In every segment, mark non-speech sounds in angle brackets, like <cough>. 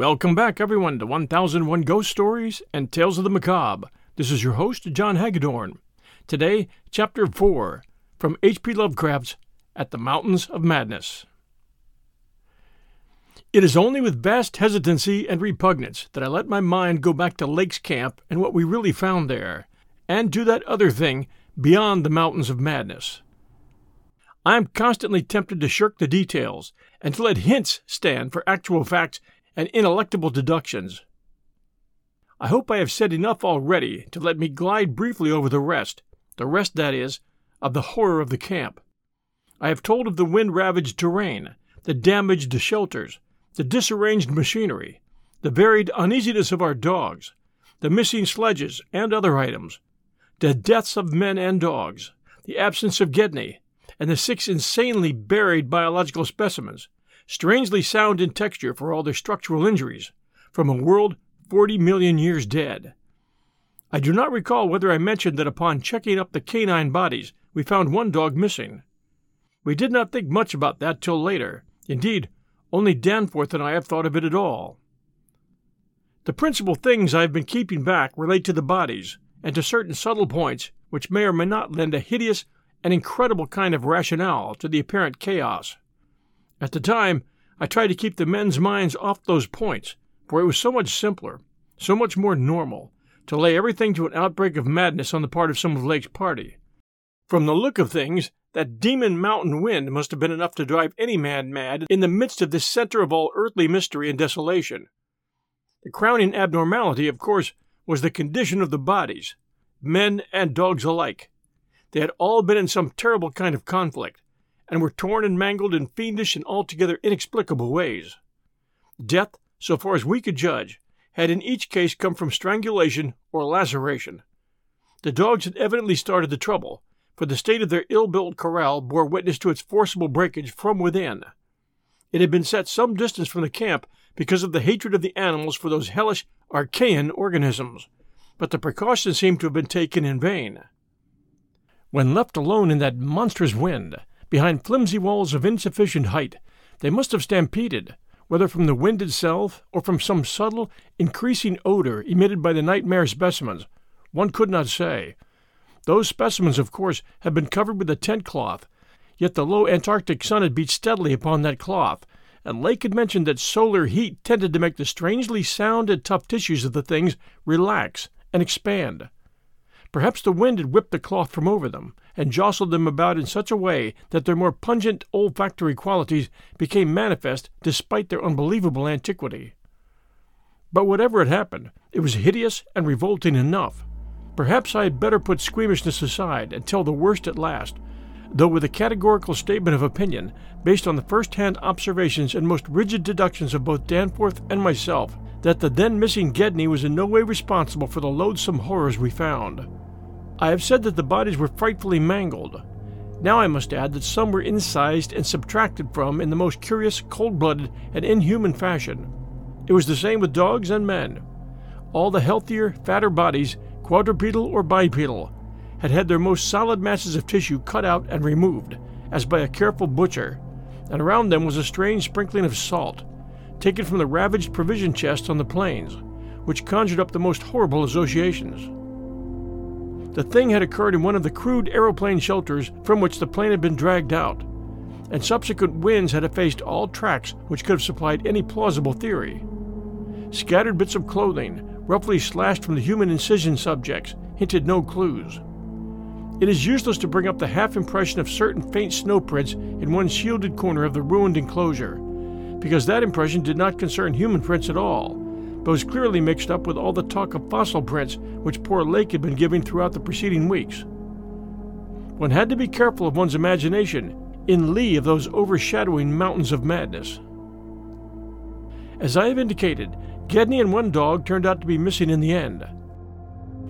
Welcome back, everyone, to 1001 Ghost Stories and Tales of the Macabre. This is your host, John Hagedorn. Today, Chapter 4 from H.P. Lovecraft's At the Mountains of Madness. It is only with vast hesitancy and repugnance that I let my mind go back to Lake's camp and what we really found there, and do that other thing beyond the mountains of madness. I am constantly tempted to shirk the details and to let hints stand for actual facts and ineluctable deductions. I hope I have said enough already to let me glide briefly over the rest, the rest, that is, of the horror of the camp. I have told of the wind ravaged terrain, the damaged shelters, the disarranged machinery, the varied uneasiness of our dogs, the missing sledges and other items, the deaths of men and dogs, the absence of Gedney, and the six insanely buried biological specimens, strangely sound in texture for all their structural injuries, from a world 40 million years dead. I do not recall whether I mentioned that upon checking up the canine bodies, we found one dog missing. We did not think much about that till later. Indeed, only Danforth and I have thought of it at all. The principal things I have been keeping back relate to the bodies, and to certain subtle points which may or may not lend a hideous and incredible kind of rationale to the apparent chaos. At the time, I tried to keep the men's minds off those points, for it was so much simpler, so much more normal, to lay everything to an outbreak of madness on the part of some of Lake's party. From the look of things, that demon mountain wind must have been enough to drive any man mad in the midst of this center of all earthly mystery and desolation. The crowning abnormality, of course, was the condition of the bodies, men and dogs alike. They had all been in some terrible kind of conflict, and were torn and mangled in fiendish and altogether inexplicable ways. Death, so far as we could judge, had in each case come from strangulation or laceration. The dogs had evidently started the trouble, for the state of their ill built corral bore witness to its forcible breakage from within. It had been set some distance from the camp because of the hatred of the animals for those hellish archaean organisms, but the precaution seemed to have been taken in vain. When left alone in that monstrous wind, behind flimsy walls of insufficient height, they must have stampeded, whether from the wind itself or from some subtle, increasing odor emitted by the nightmare specimens. One could not say. Those specimens, of course, had been covered with a tent cloth, yet the low Antarctic sun had beat steadily upon that cloth, and Lake had mentioned that solar heat tended to make the strangely sound and tough tissues of the things relax and expand. Perhaps the wind had whipped the cloth from over them, and jostled them about in such a way that their more pungent olfactory qualities became manifest despite their unbelievable antiquity. But whatever had happened, it was hideous and revolting enough. Perhaps I had better put squeamishness aside and tell the worst at last, though with a categorical statement of opinion based on the first hand observations and most rigid deductions of both Danforth and myself that the then missing Gedney was in no way responsible for the loathsome horrors we found. I have said that the bodies were frightfully mangled. Now I must add that some were incised and subtracted from in the most curious, cold blooded, and inhuman fashion. It was the same with dogs and men. All the healthier, fatter bodies, quadrupedal or bipedal, had had their most solid masses of tissue cut out and removed, as by a careful butcher, and around them was a strange sprinkling of salt, taken from the ravaged provision chests on the plains, which conjured up the most horrible associations. The thing had occurred in one of the crude aeroplane shelters from which the plane had been dragged out, and subsequent winds had effaced all tracks which could have supplied any plausible theory. Scattered bits of clothing, roughly slashed from the human incision subjects, hinted no clues. It is useless to bring up the half impression of certain faint snow prints in one shielded corner of the ruined enclosure, because that impression did not concern human prints at all, but was clearly mixed up with all the talk of fossil prints which poor Lake had been giving throughout the preceding weeks. One had to be careful of one's imagination in lee of those overshadowing mountains of madness. As I have indicated, Gedney and one dog turned out to be missing in the end.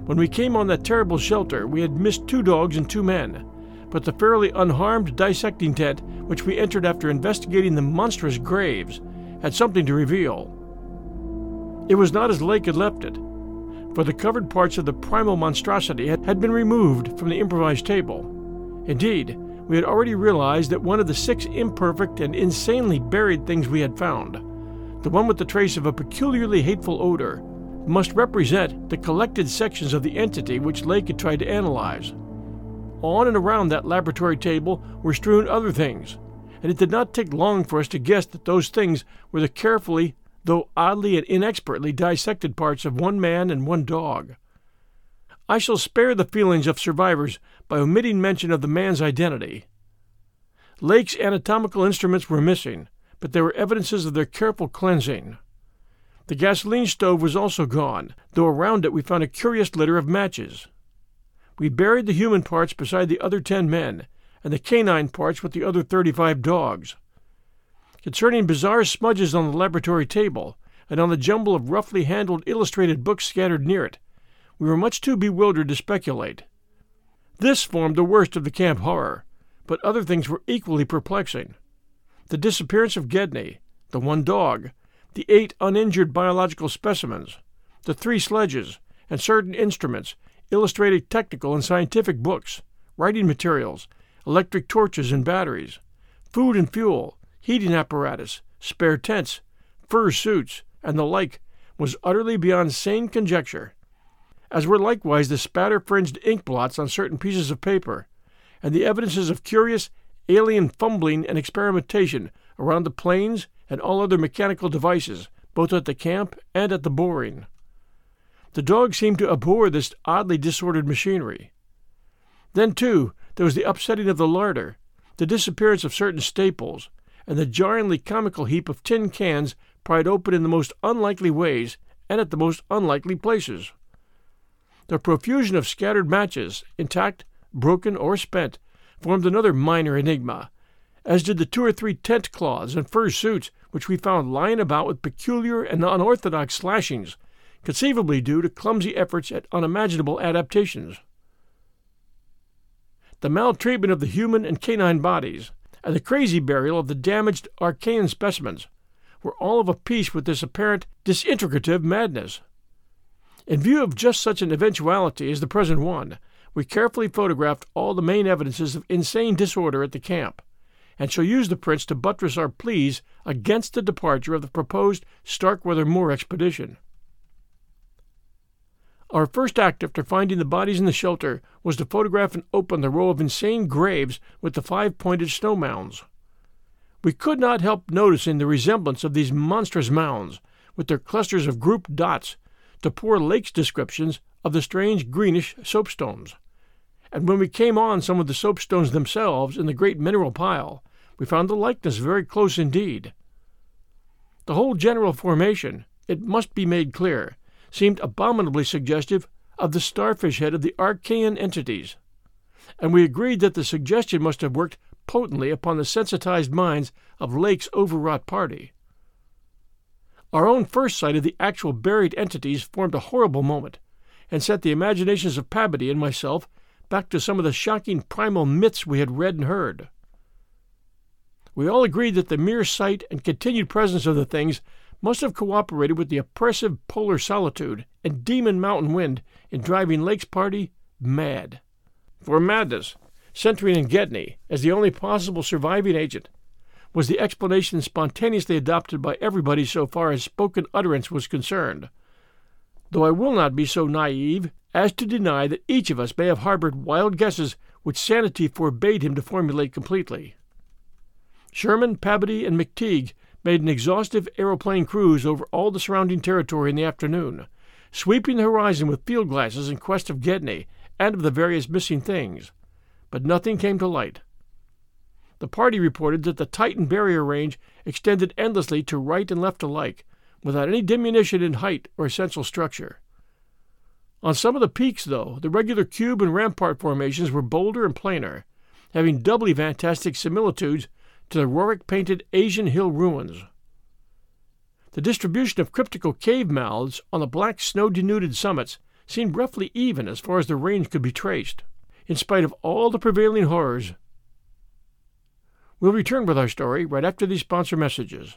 When we came on that terrible shelter, we had missed two dogs and two men, but the fairly unharmed dissecting tent, which we entered after investigating the monstrous graves, had something to reveal. It was not as Lake had left it, for the covered parts of the primal monstrosity had been removed from the improvised table. Indeed, we had already realized that one of the six imperfect and insanely buried things we had found, the one with the trace of a peculiarly hateful odor, must represent the collected sections of the entity which Lake had tried to analyze. On and around that laboratory table were strewn other things, and it did not take long for us to guess that those things were the carefully, though oddly and inexpertly dissected parts of one man and one dog. I shall spare the feelings of survivors by omitting mention of the man's identity. Lake's anatomical instruments were missing, but there were evidences of their careful cleansing. The gasoline stove was also gone, though around it we found a curious litter of matches. We buried the human parts beside the other ten men, and the canine parts with the other thirty five dogs. Concerning bizarre smudges on the laboratory table, and on the jumble of roughly handled illustrated books scattered near it, we were much too bewildered to speculate. This formed the worst of the camp horror, but other things were equally perplexing. The disappearance of Gedney, the one dog, the eight uninjured biological specimens, the three sledges, and certain instruments, illustrated technical and scientific books, writing materials, electric torches and batteries, food and fuel, heating apparatus, spare tents, fur suits, and the like was utterly beyond sane conjecture, as were likewise the spatter fringed ink blots on certain pieces of paper, and the evidences of curious alien fumbling and experimentation around the planes and all other mechanical devices, both at the camp and at the boring. The dog seemed to abhor this oddly disordered machinery. Then, too, there was the upsetting of the larder, the disappearance of certain staples, and the jarringly comical heap of tin cans pried open in the most unlikely ways and at the most unlikely places. The profusion of scattered matches, intact, broken, or spent, formed another minor enigma, as did the two or three tent cloths and fur suits which we found lying about with peculiar and unorthodox slashings, conceivably due to clumsy efforts at unimaginable adaptations. The maltreatment of the human and canine bodies, and the crazy burial of the damaged Archean specimens, were all of a piece with this apparent disintegrative madness. In view of just such an eventuality as the present one, we carefully photographed all the main evidences of insane disorder at the camp, and shall use the prints to buttress our pleas against the departure of the proposed Starkweather Moore expedition. Our first act after finding the bodies in the shelter was to photograph and open the row of insane graves with the five pointed snow mounds. We could not help noticing the resemblance of these monstrous mounds, with their clusters of grouped dots, to poor Lake's descriptions of the strange greenish soapstones. And when we came on some of the soapstones themselves in the great mineral pile, we found the likeness very close indeed. The whole general formation, it must be made clear, seemed abominably suggestive of the starfish head of the Archean entities, and we agreed that the suggestion must have worked potently upon the sensitized minds of Lake's overwrought party. Our own first sight of the actual buried entities formed a horrible moment, and set the imaginations of Pabodie and myself back to some of the shocking primal myths we had read and heard. We all agreed that the mere sight and continued presence of the things must have cooperated with the oppressive polar solitude and demon mountain wind in driving Lake's party mad. For madness, centering in Gedney as the only possible surviving agent, was the explanation spontaneously adopted by everybody so far as spoken utterance was concerned. Though I will not be so naive as to deny that each of us may have harbored wild guesses which sanity forbade him to formulate completely. Sherman, Pabodie, and McTighe made an exhaustive aeroplane cruise over all the surrounding territory in the afternoon, sweeping the horizon with field glasses in quest of Gedney and of the various missing things. But nothing came to light. The party reported that the Titan barrier range extended endlessly to right and left alike, without any diminution in height or essential structure. On some of the peaks, though, the regular cube and rampart formations were bolder and plainer, having doubly fantastic similitudes to the Roerich painted Asian hill ruins. The distribution of cryptical cave mouths on the black snow denuded summits seemed roughly even as far as the range could be traced, in spite of all the prevailing horrors. We'll return with our story right after these sponsor messages.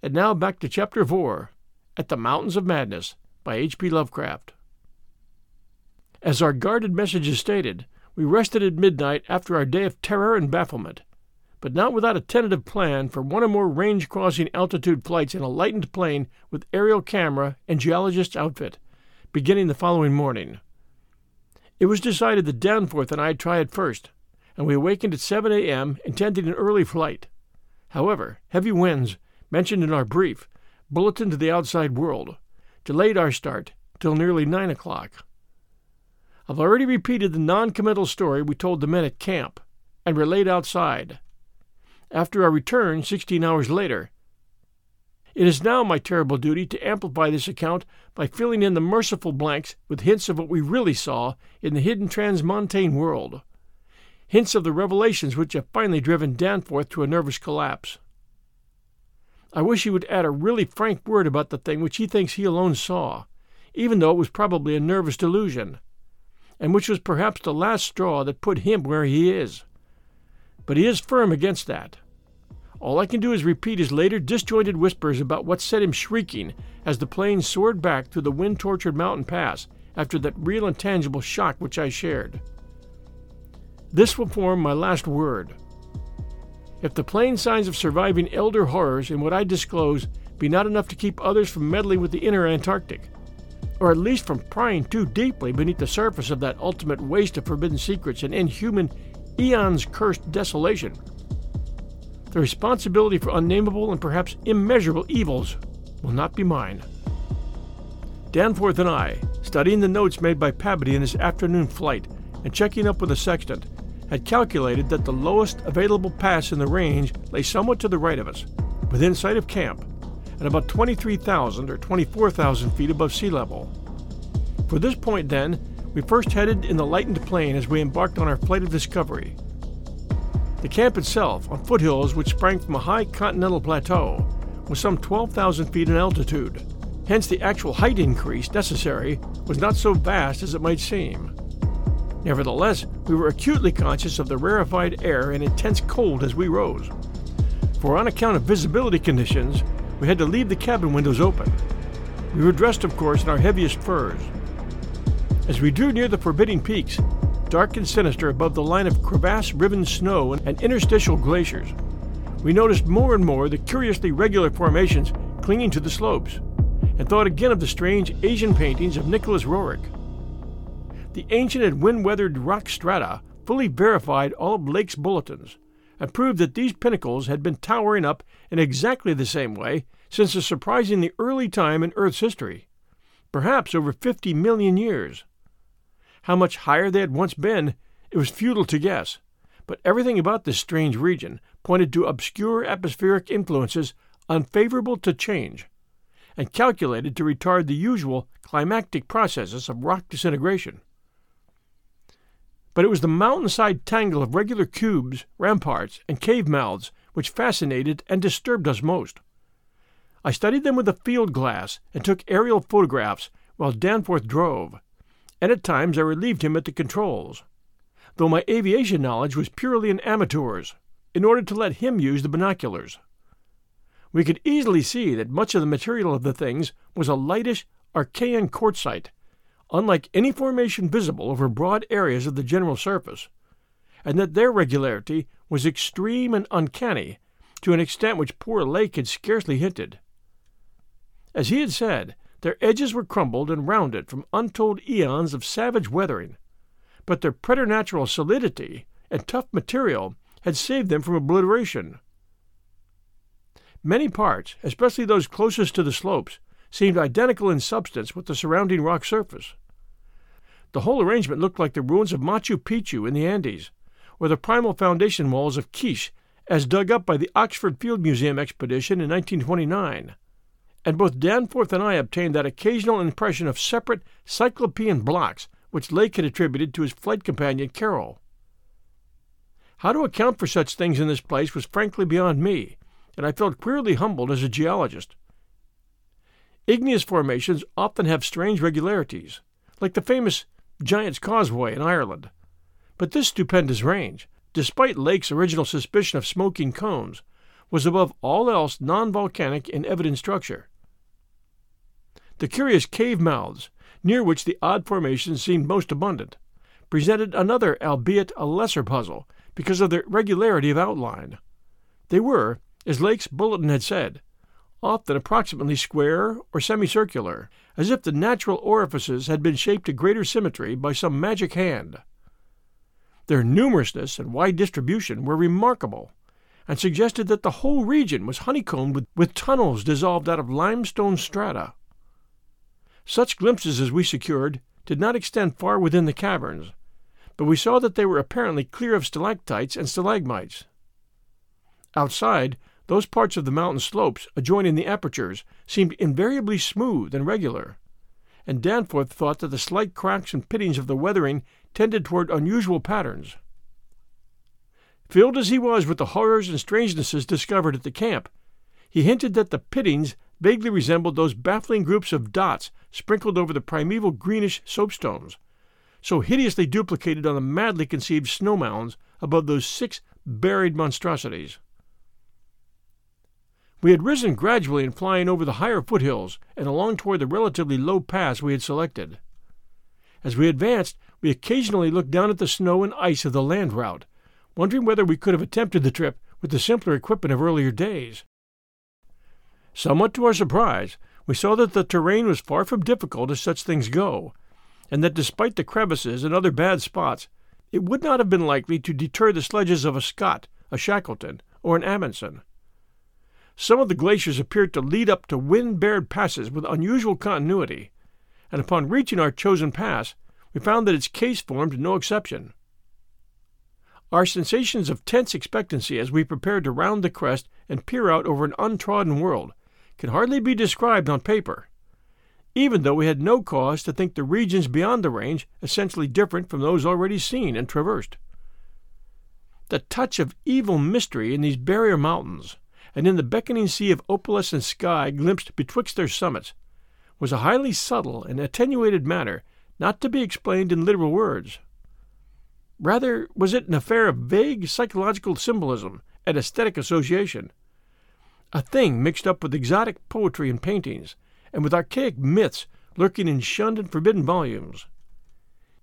And now back to Chapter 4 At the Mountains of Madness by H.P. Lovecraft. As our guarded messages stated, we rested at midnight after our day of terror and bafflement, but not without a tentative plan for one or more range crossing altitude flights in a lightened plane with aerial camera and geologist's outfit, beginning the following morning. It was decided that Danforth and I try it first, and we awakened at 7 a.m., intending an early flight. However, heavy winds, mentioned in our brief, bulletin to the outside world, delayed our start till nearly 9 o'clock. I've already repeated the non committal story we told the men at camp and relayed outside. After our return, 16 hours later, it is now my terrible duty to amplify this account by filling in the merciful blanks with hints of what we really saw in the hidden transmontane world, hints of the revelations which have finally driven Danforth to a nervous collapse. I wish he would add a really frank word about the thing which he thinks he alone saw, even though it was probably a nervous delusion, and which was perhaps the last straw that put him where he is. But he is firm against that. All I can do is repeat his later disjointed whispers about what set him shrieking as the plane soared back through the wind tortured mountain pass after that real and tangible shock which I shared. This will form my last word. If the plain signs of surviving elder horrors in what I disclose be not enough to keep others from meddling with the inner Antarctic, or at least from prying too deeply beneath the surface of that ultimate waste of forbidden secrets and inhuman, eons cursed desolation, the responsibility for unnameable and perhaps immeasurable evils will not be mine. Danforth and I, studying the notes made by Pabodie in his afternoon flight and checking up with the sextant, had calculated that the lowest available pass in the range lay somewhat to the right of us, within sight of camp, at about 23,000 or 24,000 feet above sea level. For this point, then, we first headed in the lightened plane as we embarked on our flight of discovery. The camp itself, on foothills which sprang from a high continental plateau, was some 12,000 feet in altitude. Hence, the actual height increase necessary was not so vast as it might seem. Nevertheless, we were acutely conscious of the rarefied air and intense cold as we rose. For on account of visibility conditions, we had to leave the cabin windows open. We were dressed, of course, in our heaviest furs. As we drew near the forbidding peaks, dark and sinister above the line of crevasse riven snow and interstitial glaciers. We noticed more and more the curiously regular formations clinging to the slopes, and thought again of the strange Asian paintings of Nicholas Roerich. The ancient and wind weathered rock strata fully verified all of Lake's bulletins, and proved that these pinnacles had been towering up in exactly the same way since a surprisingly early time in Earth's history, perhaps over 50 million years. How much higher they had once been, it was futile to guess, but everything about this strange region pointed to obscure atmospheric influences unfavorable to change, and calculated to retard the usual climactic processes of rock disintegration. But it was the mountainside tangle of regular cubes, ramparts, and cave mouths which fascinated and disturbed us most. I studied them with a field glass and took aerial photographs while Danforth drove, and at times I relieved him at the controls, though my aviation knowledge was purely an amateur's, in order to let him use the binoculars. We could easily see that much of the material of the things was a lightish Archean quartzite, unlike any formation visible over broad areas of the general surface, and that their regularity was extreme and uncanny to an extent which poor Lake had scarcely hinted. As he had said, their edges were crumbled and rounded from untold eons of savage weathering, but their preternatural solidity and tough material had saved them from obliteration. Many parts, especially those closest to the slopes, seemed identical in substance with the surrounding rock surface. The whole arrangement looked like the ruins of Machu Picchu in the Andes, or the primal foundation walls of Kish as dug up by the Oxford Field Museum expedition in 1929, and both Danforth and I obtained that occasional impression of separate cyclopean blocks which Lake had attributed to his flight companion Carroll. How to account for such things in this place was frankly beyond me, and I felt queerly humbled as a geologist. Igneous formations often have strange regularities, like the famous Giant's Causeway in Ireland. But this stupendous range, despite Lake's original suspicion of smoking cones, was above all else non volcanic in evident structure. The curious cave mouths, near which the odd formations seemed most abundant, presented another, albeit a lesser puzzle, because of their regularity of outline. They were, as Lake's bulletin had said, often approximately square or semicircular, as if the natural orifices had been shaped to greater symmetry by some magic hand. Their numerousness and wide distribution were remarkable, and suggested that the whole region was honeycombed with, with tunnels dissolved out of limestone strata. Such glimpses as we secured did not extend far within the caverns, but we saw that they were apparently clear of stalactites and stalagmites. Outside, those parts of the mountain slopes adjoining the apertures seemed invariably smooth and regular, and Danforth thought that the slight cracks and pittings of the weathering tended toward unusual patterns. Filled as he was with the horrors and strangenesses discovered at the camp, he hinted that the pittings vaguely resembled those baffling groups of dots sprinkled over the primeval greenish soapstones, so hideously duplicated on the madly conceived snow mounds above those six buried monstrosities. We had risen gradually in flying over the higher foothills and along toward the relatively low pass we had selected. As we advanced, we occasionally looked down at the snow and ice of the land route, wondering whether we could have attempted the trip with the simpler equipment of earlier days. Somewhat to our surprise, we saw that the terrain was far from difficult as such things go, and that despite the crevices and other bad spots, it would not have been likely to deter the sledges of a Scott, a Shackleton, or an Amundsen. Some of the glaciers appeared to lead up to wind bared passes with unusual continuity, and upon reaching our chosen pass, we found that its case formed no exception. Our sensations of tense expectancy as we prepared to round the crest and peer out over an untrodden world can hardly be described on paper, even though we had no cause to think the regions beyond the range essentially different from those already seen and traversed. The touch of evil mystery in these barrier mountains, and in the beckoning sea of opalescent sky glimpsed betwixt their summits, was a highly subtle and attenuated matter not to be explained in literal words. Rather was it an affair of vague psychological symbolism and aesthetic association, a thing mixed up with exotic poetry and paintings, and with archaic myths lurking in shunned and forbidden volumes.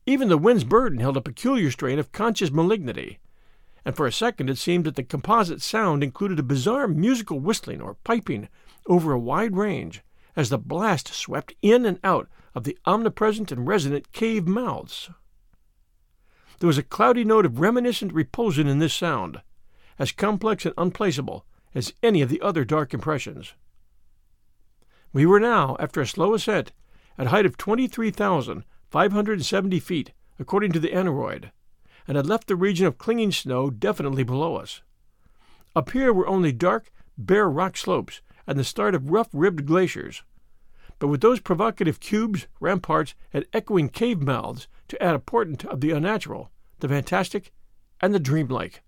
Even the wind's burden held a peculiar strain of conscious malignity, and for a second it seemed that the composite sound included a bizarre musical whistling or piping over a wide range as the blast swept in and out of the omnipresent and resonant cave mouths. There was a cloudy note of reminiscent repulsion in this sound, as complex and unplaceable as any of the other dark impressions. We were now, after a slow ascent, at a height of 23,570 feet, according to the aneroid, and had left the region of clinging snow definitely below us. Up here were only dark, bare rock slopes and the start of rough ribbed glaciers, but with those provocative cubes, ramparts, and echoing cave mouths to add a portent of the unnatural, the fantastic, and the dreamlike.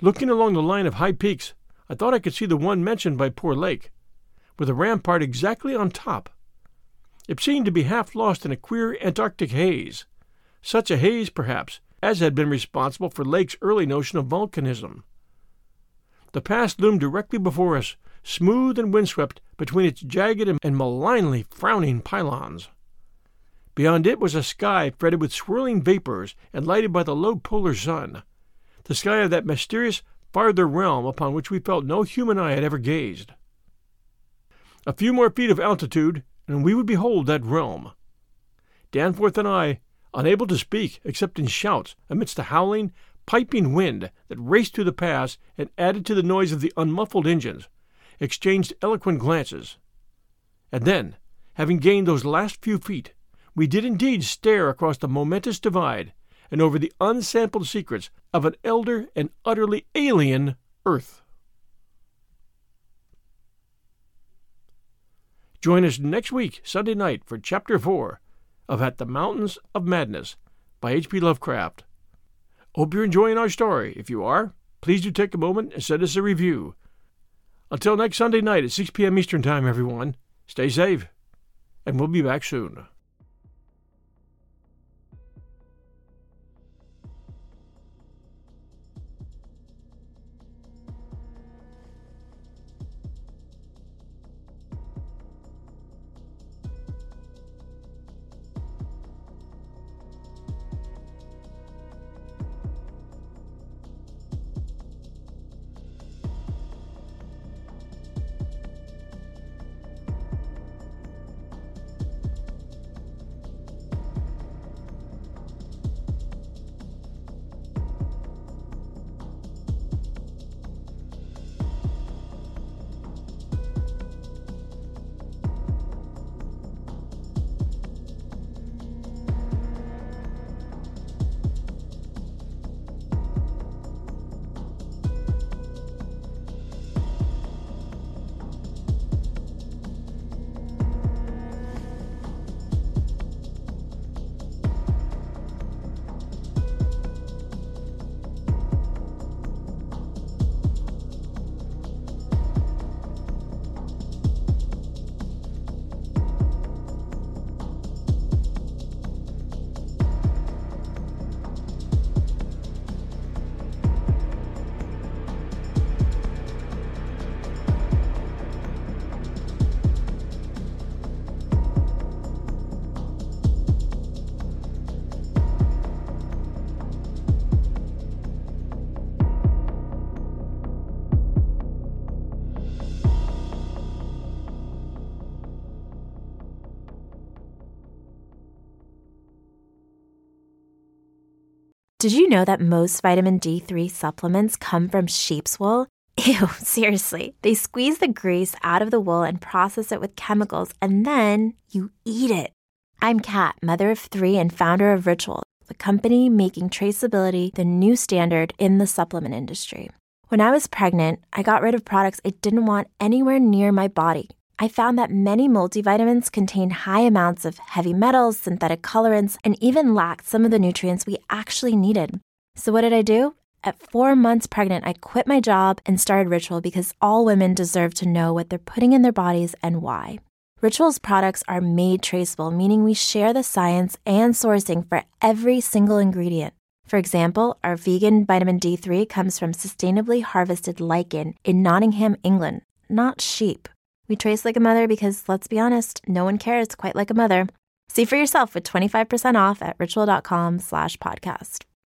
Looking along the line of high peaks, I thought I could see the one mentioned by poor Lake, with a rampart exactly on top. It seemed to be half lost in a queer Antarctic haze, such a haze, perhaps, as had been responsible for Lake's early notion of volcanism. The pass loomed directly before us, smooth and windswept between its jagged and malignly frowning pylons. Beyond it was a sky fretted with swirling vapors and lighted by the low polar sun, the sky of that mysterious farther realm upon which we felt no human eye had ever gazed. A few more feet of altitude, and we would behold that realm. Danforth and I unable to speak except in shouts amidst the howling, piping wind that raced through the pass and added to the noise of the unmuffled engines, exchanged eloquent glances. And then, having gained those last few feet, we did indeed stare across the momentous divide and over the unsampled secrets of an elder and utterly alien Earth. Join us next week, Sunday night, for Chapter 4 of At the Mountains of Madness by H.P. Lovecraft. Hope you're enjoying our story. If you are, please do take a moment and send us a review. Until next Sunday night at 6 p.m. Eastern Time, everyone, stay safe, and we'll be back soon. Did you know that most vitamin D3 supplements come from sheep's wool? <laughs> Ew, seriously. They squeeze the grease out of the wool and process it with chemicals, and then you eat it. I'm Kat, mother of three and founder of Ritual, the company making traceability the new standard in the supplement industry. When I was pregnant, I got rid of products I didn't want anywhere near my body. I found that many multivitamins contain high amounts of heavy metals, synthetic colorants, and even lacked some of the nutrients we actually needed. So, what did I do? At four months pregnant, I quit my job and started Ritual because all women deserve to know what they're putting in their bodies and why. Ritual's products are made traceable, meaning we share the science and sourcing for every single ingredient. For example, our vegan vitamin D3 comes from sustainably harvested lichen in Nottingham, England, not sheep. We trace like a mother because, let's be honest, no one cares quite like a mother. See for yourself with 25% off at ritual.com slash podcast.